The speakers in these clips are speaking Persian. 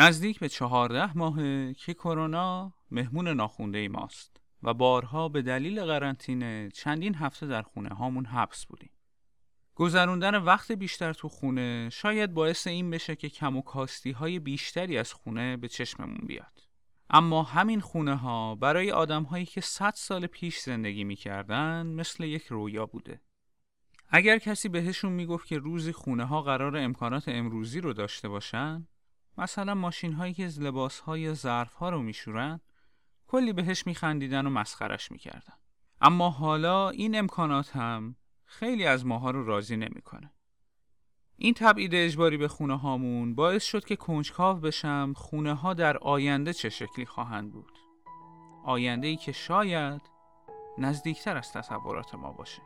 نزدیک به چهارده ماهه که کرونا مهمون ناخونده ماست و بارها به دلیل قرنطینه چندین هفته در خونه هامون حبس بودیم. گذروندن وقت بیشتر تو خونه شاید باعث این بشه که کم و کاستی های بیشتری از خونه به چشممون بیاد. اما همین خونه ها برای آدم هایی که 100 سال پیش زندگی می‌کردن مثل یک رویا بوده. اگر کسی بهشون می‌گفت که روزی خونه ها قرار امکانات امروزی رو داشته باشن مثلا ماشین هایی که لباس های ظرف ها رو میشورن کلی بهش میخندیدن و مسخرش می‌کردن. اما حالا این امکانات هم خیلی از ماها رو راضی نمی‌کنه. این تبعید اجباری به خونه هامون باعث شد که کنجکاو بشم خونه ها در آینده چه شکلی خواهند بود. آینده ای که شاید نزدیکتر از تصورات ما باشه.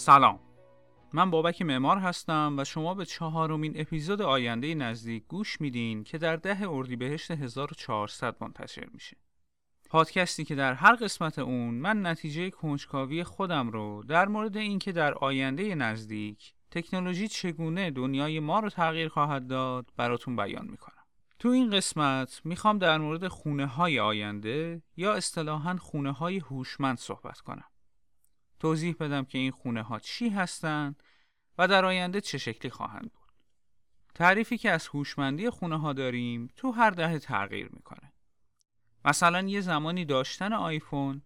سلام. من بابک معمار هستم و شما به چهارمین اپیزود آینده نزدیک گوش میدین که در ده اردیبهشت 1400 منتشر میشه. پادکستی که در هر قسمت اون من نتیجه کنجکاوی خودم رو در مورد اینکه در آینده نزدیک تکنولوژی چگونه دنیای ما رو تغییر خواهد داد براتون بیان می‌کنم. تو این قسمت می‌خوام در مورد خونه های آینده یا اصطلاحا خونه های هوشمند صحبت کنم. توضیح بدم که این خونه ها چی هستند و در آینده چه شکلی خواهند بود. تعریفی که از هوشمندی خونه ها داریم تو هر دهه تغییر می‌کنه. مثلا یه زمانی داشتن آیفون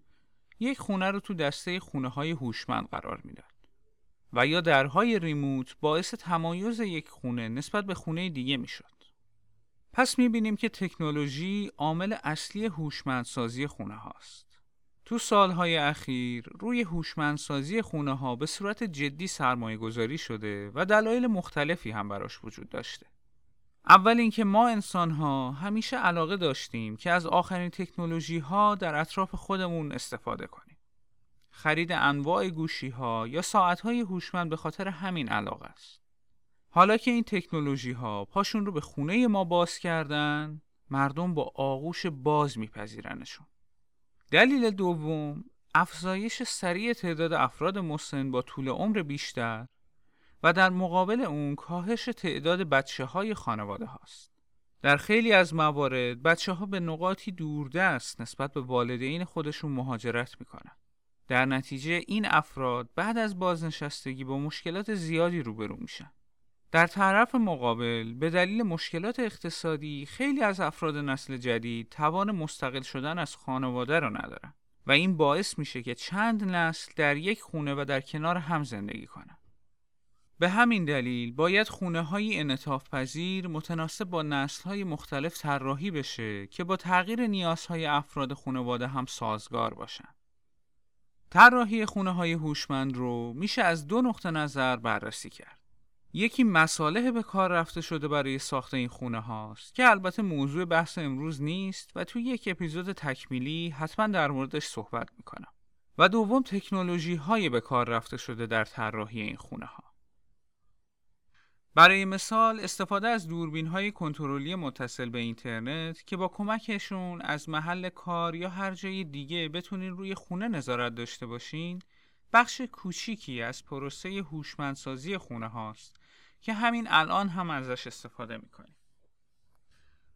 یک خونه رو تو دسته خونه های هوشمند قرار می‌داد. و یا درهای ریموت باعث تمایز یک خونه نسبت به خونه دیگه می‌شد. پس می‌بینیم که تکنولوژی عامل اصلی هوشمندسازی خونه هاست. تو سالهای اخیر روی هوشمندسازی خونه ها به صورت جدی سرمایه گذاری شده و دلایل مختلفی هم براش وجود داشته. اول اینکه ما انسان ها همیشه علاقه داشتیم که از آخرین تکنولوژی ها در اطراف خودمون استفاده کنیم. خرید انواع گوشی ها یا ساعت های هوشمند به خاطر همین علاقه است. حالا که این تکنولوژی ها پاشون رو به خونه ما باز کردن، مردم با آغوش باز میپذیرنشون. دلیل دوم افزایش سریع تعداد افراد مسن با طول عمر بیشتر و در مقابل اون کاهش تعداد بچه های خانواده هاست. در خیلی از موارد بچه ها به نقاطی دوردست نسبت به والدین خودشون مهاجرت می‌کنن. در نتیجه این افراد بعد از بازنشستگی با مشکلات زیادی روبرو میشن. در طرف مقابل به دلیل مشکلات اقتصادی خیلی از افراد نسل جدید توان مستقل شدن از خانواده را ندارن و این باعث میشه که چند نسل در یک خونه و در کنار هم زندگی کنند. به همین دلیل باید خونه های انطاف پذیر متناسب با نسل های مختلف طراحی بشه که با تغییر نیازهای افراد خانواده هم سازگار باشن. طراحی خونه های هوشمند رو میشه از دو نقطه نظر بررسی کرد. یکی مساله به کار رفته شده برای ساخت این خونه هاست که البته موضوع بحث امروز نیست و توی یک اپیزود تکمیلی حتما در موردش صحبت می‌کنم. و دوم تکنولوژی های به کار رفته شده در طراحی این خونه ها. برای مثال استفاده از دوربین های کنترلی متصل به اینترنت که با کمکشون از محل کار یا هر جای دیگه بتونین روی خونه نظارت داشته باشین بخش کوچیکی از پروسه هوشمندسازی خونه هاست که همین الان هم ازش استفاده می‌کنیم.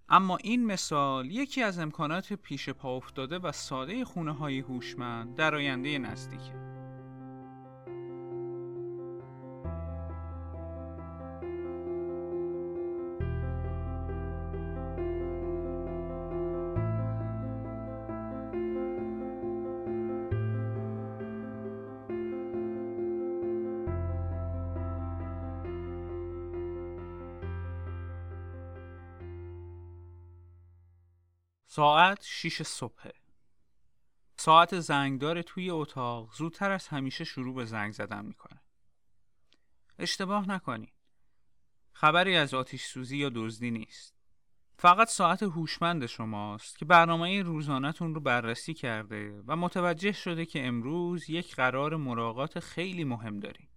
اما این مثال یکی از امکانات پیش پا افتاده و ساده خونه های هوشمند در آینده نزدیکه. ساعت 6 صبح ساعت زنگدار توی اتاق زودتر از همیشه شروع به زنگ زدن می‌کنه. اشتباه نکنید. خبری از آتیش سوزی یا دزدی نیست. فقط ساعت هوشمند شماست که برنامه روزانهتون رو بررسی کرده و متوجه شده که امروز یک قرار مراقات خیلی مهم داریم.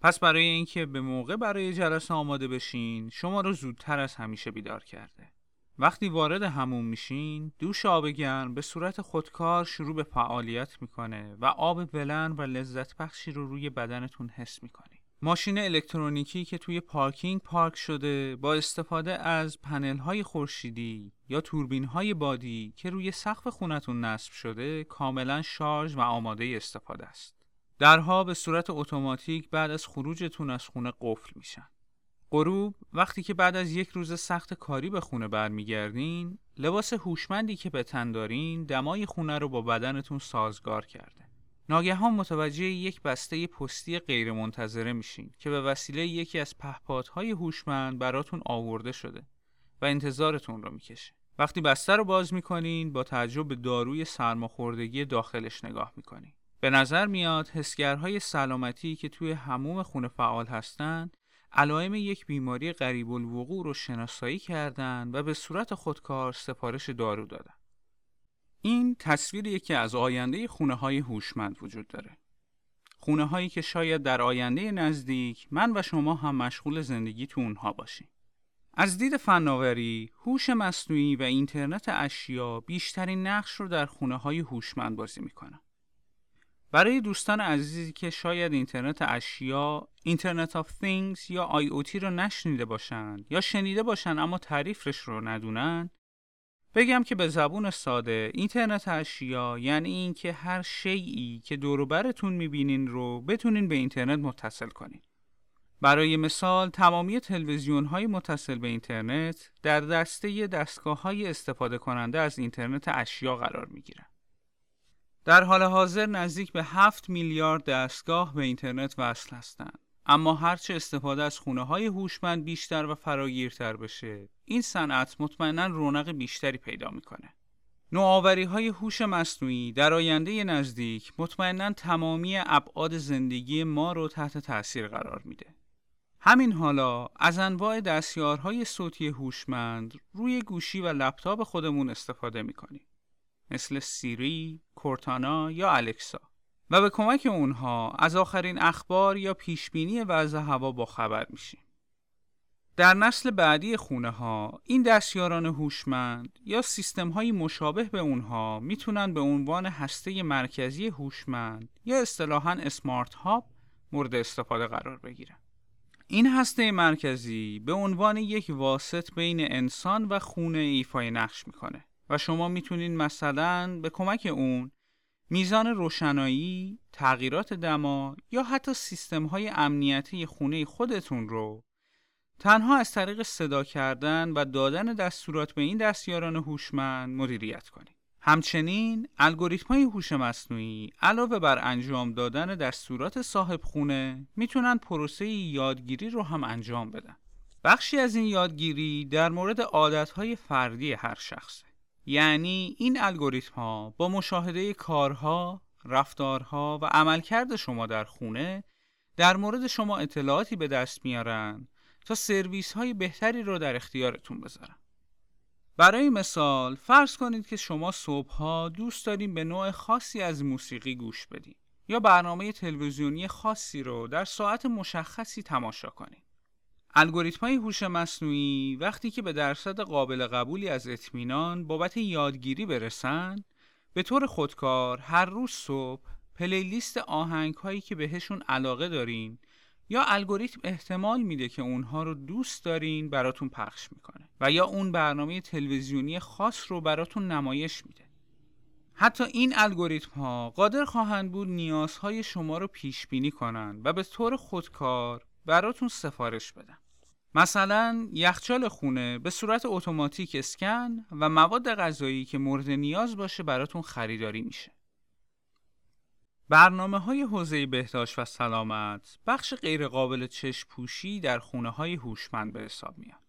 پس برای اینکه به موقع برای جلسه آماده بشین شما رو زودتر از همیشه بیدار کرده. وقتی وارد همون میشین دوش آب گرم به صورت خودکار شروع به فعالیت می‌کنه و آب ولن و لذت بخشی رو روی بدنتون حس می‌کنی. ماشین الکترونیکی که توی پارکینگ پارک شده با استفاده از پنل های خورشیدی یا توربین های بادی که روی سقف خونتون نصب شده کاملا شارژ و آماده استفاده است. درها به صورت اتوماتیک بعد از خروجتون از خونه قفل میشن. غروب وقتی که بعد از یک روز سخت کاری به خونه برمیگردین لباس هوشمندی که به تن دارین دمای خونه رو با بدنتون سازگار کرده. ناگهان متوجه یک بسته پستی غیرمنتظره میشین که به وسیله یکی از پهپادهای هوشمند براتون آورده شده و انتظارتون رو می‌کشه. وقتی بسته رو باز می‌کنین با تعجب به داروی سرماخوردگی داخلش نگاه می‌کنین. به نظر میاد حسگرهای سلامتی که توی هموم خونه فعال هستند علائم یک بیماری غریب الوقوع رو شناسایی کردند و به صورت خودکار سفارش دارو دادن. این تصویر یکی از آینده خونه های هوشمند وجود داره. خونه هایی که شاید در آینده نزدیک من و شما هم مشغول زندگی تو اونها باشیم. از دید فناوری، هوش مصنوعی و اینترنت اشیا بیشترین نقش رو در خونه های هوشمند بازی می‌کنن. برای دوستان عزیزی که شاید اینترنت اشیا، اینترنت آف things یا IoT رو نشنیده باشند یا شنیده باشند اما تعریفش رو ندونن بگم که به زبون ساده اینترنت اشیا یعنی اینکه هر شیعی که دور برتون می‌بینین رو بتونین به اینترنت متصل کنین. برای مثال تمامی تلویزیون های متصل به اینترنت در دسته دستگاه های استفاده کننده از اینترنت اشیا قرار می در حال حاضر نزدیک به 7 میلیارد دستگاه به اینترنت وصل هستند. اما هرچه استفاده از خونه های هوشمند بیشتر و فراگیرتر بشه، این صنعت مطمئنا رونق بیشتری پیدا می‌کنه. نوآوری های هوش مصنوعی در آینده نزدیک مطمئنا تمامی ابعاد زندگی ما رو تحت تاثیر قرار میده. همین حالا از انواع دستیارهای صوتی هوشمند روی گوشی و لپتاپ خودمون استفاده می‌کنیم. مثل سیری، کورتانا یا الکسا و به کمک اونها از آخرین اخبار یا پیشبینی وضع هوا با خبر میشیم. در نسل بعدی خونه ها این دستیاران هوشمند یا سیستم های مشابه به اونها می‌تونن به عنوان هسته مرکزی هوشمند یا اصطلاحاً اسمارت هاب مورد استفاده قرار بگیرن. این هسته مرکزی به عنوان یک واسط بین انسان و خونه ایفای نقش می‌کنه و شما می‌تونین مثلا به کمک اون میزان روشنایی، تغییرات دما یا حتی سیستم های امنیتی خونه خودتون رو تنها از طریق صدا کردن و دادن دستورات به این دستیاران هوشمند مدیریت کنید. همچنین الگوریتم های هوش مصنوعی علاوه بر انجام دادن دستورات صاحب خونه می‌تونن پروسه یادگیری رو هم انجام بدن. بخشی از این یادگیری در مورد عادتهای فردی هر شخصه. یعنی این الگوریتم ها با مشاهده کارها، رفتارها و عملکرد شما در خونه در مورد شما اطلاعاتی به دست میارن تا سرویس های بهتری رو در اختیارتون بذارن. برای مثال فرض کنید که شما صبحها دوست داریم به نوع خاصی از موسیقی گوش بدید یا برنامه تلویزیونی خاصی رو در ساعت مشخصی تماشا کنید. الگوریتم های هوش مصنوعی وقتی که به درصد قابل قبولی از اطمینان بابت یادگیری برسن به طور خودکار هر روز صبح پلیلیست آهنگ هایی که بهشون علاقه دارین یا الگوریتم احتمال میده که اونها رو دوست دارین براتون پخش می‌کنه و یا اون برنامه تلویزیونی خاص رو براتون نمایش میده. حتی این الگوریتم ها قادر خواهند بود نیازهای شما رو پیش بینی کنند و به طور خودکار براتون سفارش بدن. مثلا یخچال خونه به صورت اتوماتیک اسکن و مواد غذایی که مورد نیاز باشه براتون خریداری میشه. برنامه های حوزه بهداشت و سلامت بخش غیرقابل چشم پوشی در خونه های هوشمند به حساب میاد.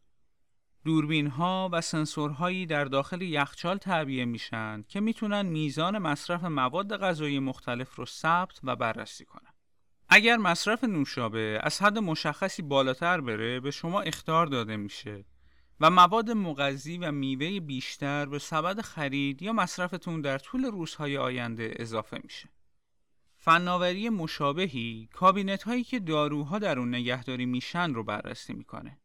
دوربین ها و سنسورهایی در داخل یخچال تعبیه میشن که می‌تونن میزان مصرف مواد غذایی مختلف رو ثبت و بررسی کنن. اگر مصرف نوشابه از حد مشخصی بالاتر بره به شما اختار داده میشه و مواد مغذی و میوه بیشتر به سبد خرید یا مصرفتون در طول روزهای آینده اضافه میشه. فناوری مشابهی کابینت هایی که داروها در اون نگهداری میشن رو بررسی می‌کنه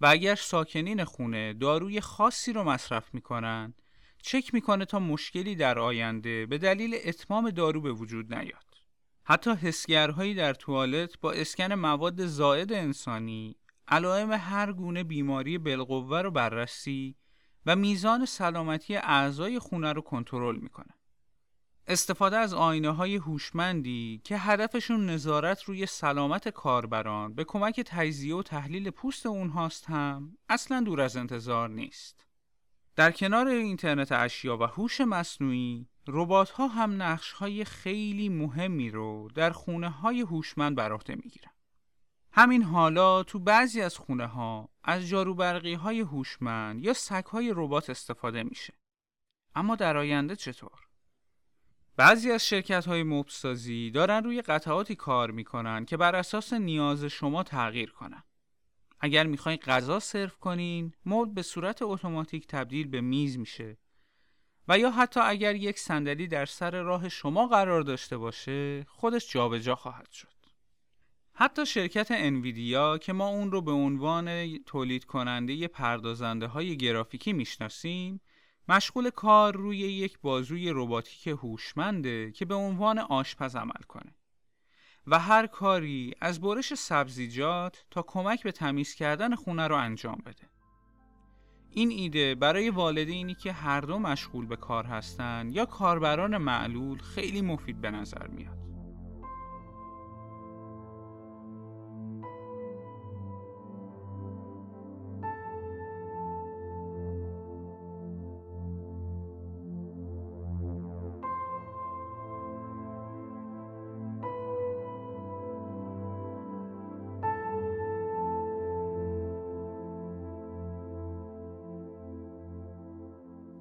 و اگر ساکنین خونه داروی خاصی رو مصرف می‌کنن چک می‌کنه تا مشکلی در آینده به دلیل اتمام دارو به وجود نیاد. حتی حسگرهایی در توالت با اسکن مواد زائد انسانی علائم هر گونه بیماری بالقوه رو بررسی و میزان سلامتی اعضای خونه رو کنترل می‌کنه. استفاده از آینه های هوشمندی که هدفشون نظارت روی سلامت کاربران به کمک تجزیه و تحلیل پوست اونهاست هم اصلا دور از انتظار نیست. در کنار اینترنت اشیا و هوش مصنوعی ربات ها هم نقش های خیلی مهمی رو در خونه های هوشمند بر عهده می‌گیرن. همین حالا تو بعضی از خونه ها از جاروبرقی های هوشمند یا سگ های ربات استفاده میشه. اما در آینده چطور؟ بعضی از شرکت های مبسازی دارن روی قطعاتی کار می‌کنن که بر اساس نیاز شما تغییر کنن. اگر می‌خواین غذا سرو کنین، مبل به صورت اتوماتیک تبدیل به میز میشه و یا حتی اگر یک صندلی در سر راه شما قرار داشته باشه، خودش جابجا جا خواهد شد. حتی شرکت انویدیا که ما اون رو به عنوان تولید کننده پردازنده های گرافیکی می‌شناسیم مشغول کار روی یک بازوی رباتیک هوشمنده که به عنوان آشپز عمل کنه و هر کاری از برش سبزیجات تا کمک به تمیز کردن خونه رو انجام بده. این ایده برای والدینی که هر دو مشغول به کار هستند یا کاربران معلول خیلی مفید به نظر میاد.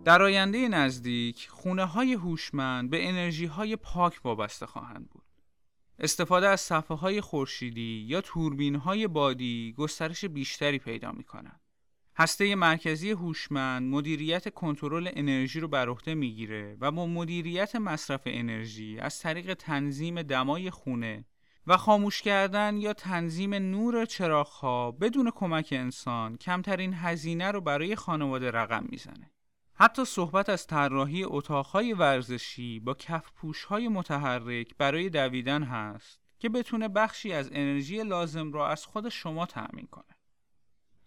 در آینده نزدیک خونه های هوشمند به انرژی های پاک وابسته خواهند بود. استفاده از صفحه های خورشیدی یا توربین های بادی گسترش بیشتری پیدا می کنند. هسته مرکزی هوشمند مدیریت کنترل انرژی رو بر عهده می‌گیره و با مدیریت مصرف انرژی از طریق تنظیم دمای خونه و خاموش کردن یا تنظیم نور چراغها بدون کمک انسان کمترین هزینه رو برای خانواده رقم می‌زنه. حتی صحبت از طراحی اتاقهای ورزشی با کفپوشهای متحرک برای دویدن هست که بتونه بخشی از انرژی لازم را از خود شما تأمین کنه.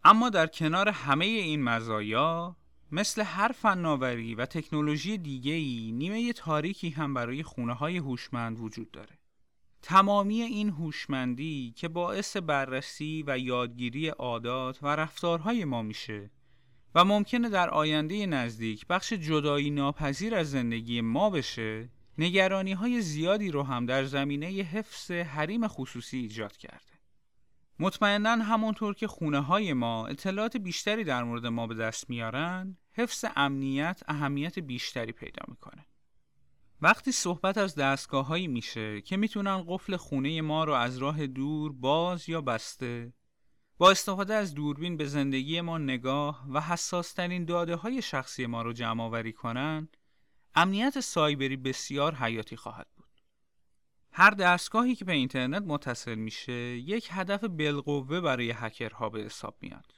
اما در کنار همه این مزایا مثل هر فناوری و تکنولوژی دیگه‌ای نیمه تاریکی هم برای خونه های هوشمند وجود داره. تمامی این هوشمندی که باعث بررسی و یادگیری عادات و رفتارهای ما میشه و ممکنه در آینده نزدیک بخش جدایی ناپذیر از زندگی ما بشه نگرانی های زیادی رو هم در زمینه حفظ حریم خصوصی ایجاد کرده. مطمئنا همونطور که خونه های ما اطلاعات بیشتری در مورد ما به دست میارن حفظ امنیت اهمیت بیشتری پیدا می‌کنه. وقتی صحبت از دستگاه هایی میشه که می‌تونن قفل خونه ما رو از راه دور باز یا بسته با استفاده از دوربین به زندگی ما نگاه و حساسترین داده های شخصی ما رو جمع آوری کنند، امنیت سایبری بسیار حیاتی خواهد بود. هر دستگاهی که به اینترنت متصل میشه، یک هدف بالقوه برای هکرها به حساب میاد.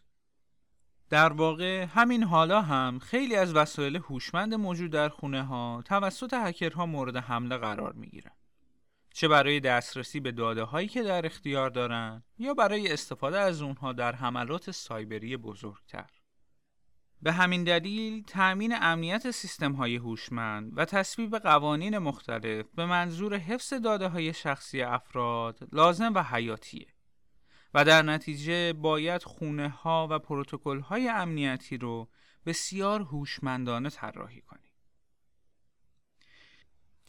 در واقع همین حالا هم خیلی از وسایل هوشمند موجود در خونه ها توسط هکرها مورد حمله قرار می گیرن. چه برای دسترسی به داده هایی که در اختیار دارند یا برای استفاده از اونها در حملات سایبری بزرگتر. به همین دلیل تأمین امنیت سیستم های هوشمند و تصویب قوانین مختلف به منظور حفظ داده های شخصی افراد لازم و حیاتیه و در نتیجه باید خونه ها و پروتکل های امنیتی رو بسیار هوشمندانه طراحی کنیم.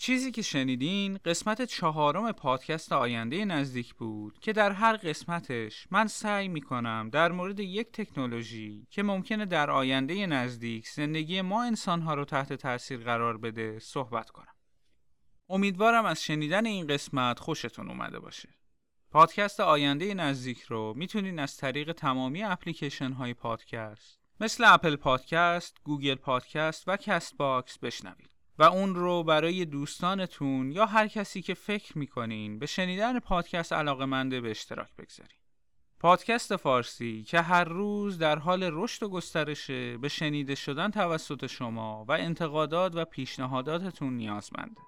چیزی که شنیدین قسمت چهارم پادکست آینده نزدیک بود که در هر قسمتش من سعی می کنم در مورد یک تکنولوژی که ممکنه در آینده نزدیک زندگی ما انسانها رو تحت تاثیر قرار بده صحبت کنم. امیدوارم از شنیدن این قسمت خوشتون اومده باشه. پادکست آینده نزدیک رو می‌تونین از طریق تمامی اپلیکیشن های پادکست مثل اپل پادکست، گوگل پادکست و کست‌باکس بشنوید و اون رو برای دوستانتون یا هر کسی که فکر می‌کنین به شنیدن پادکست علاقه منده به اشتراک بگذارین. پادکست فارسی که هر روز در حال رشد و گسترشه به شنیده شدن توسط شما و انتقادات و پیشنهاداتتون نیازمنده.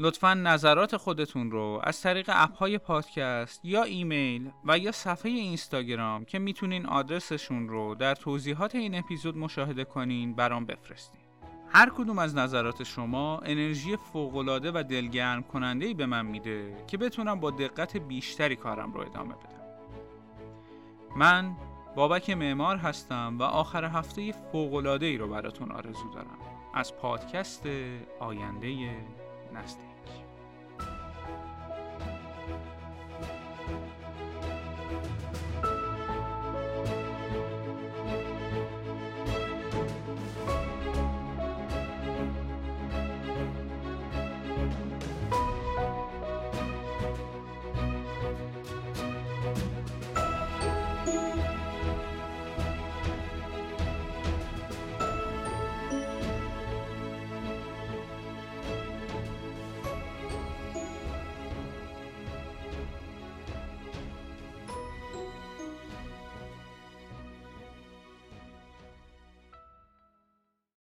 لطفا نظرات خودتون رو از طریق اپ های پادکست یا ایمیل و یا صفحه اینستاگرام که می‌تونین آدرسشون رو در توضیحات این اپیزود مشاهده کنین برام بفرستین. هر کدوم از نظرات شما انرژی فوقالعاده و دلگرم کننده ای به من میده که بتونم با دقت بیشتری کارم رو ادامه بدم. من بابک معمار هستم و آخر هفته فوقالعاده ای رو براتون آرزو دارم از پادکست آینده نزدیک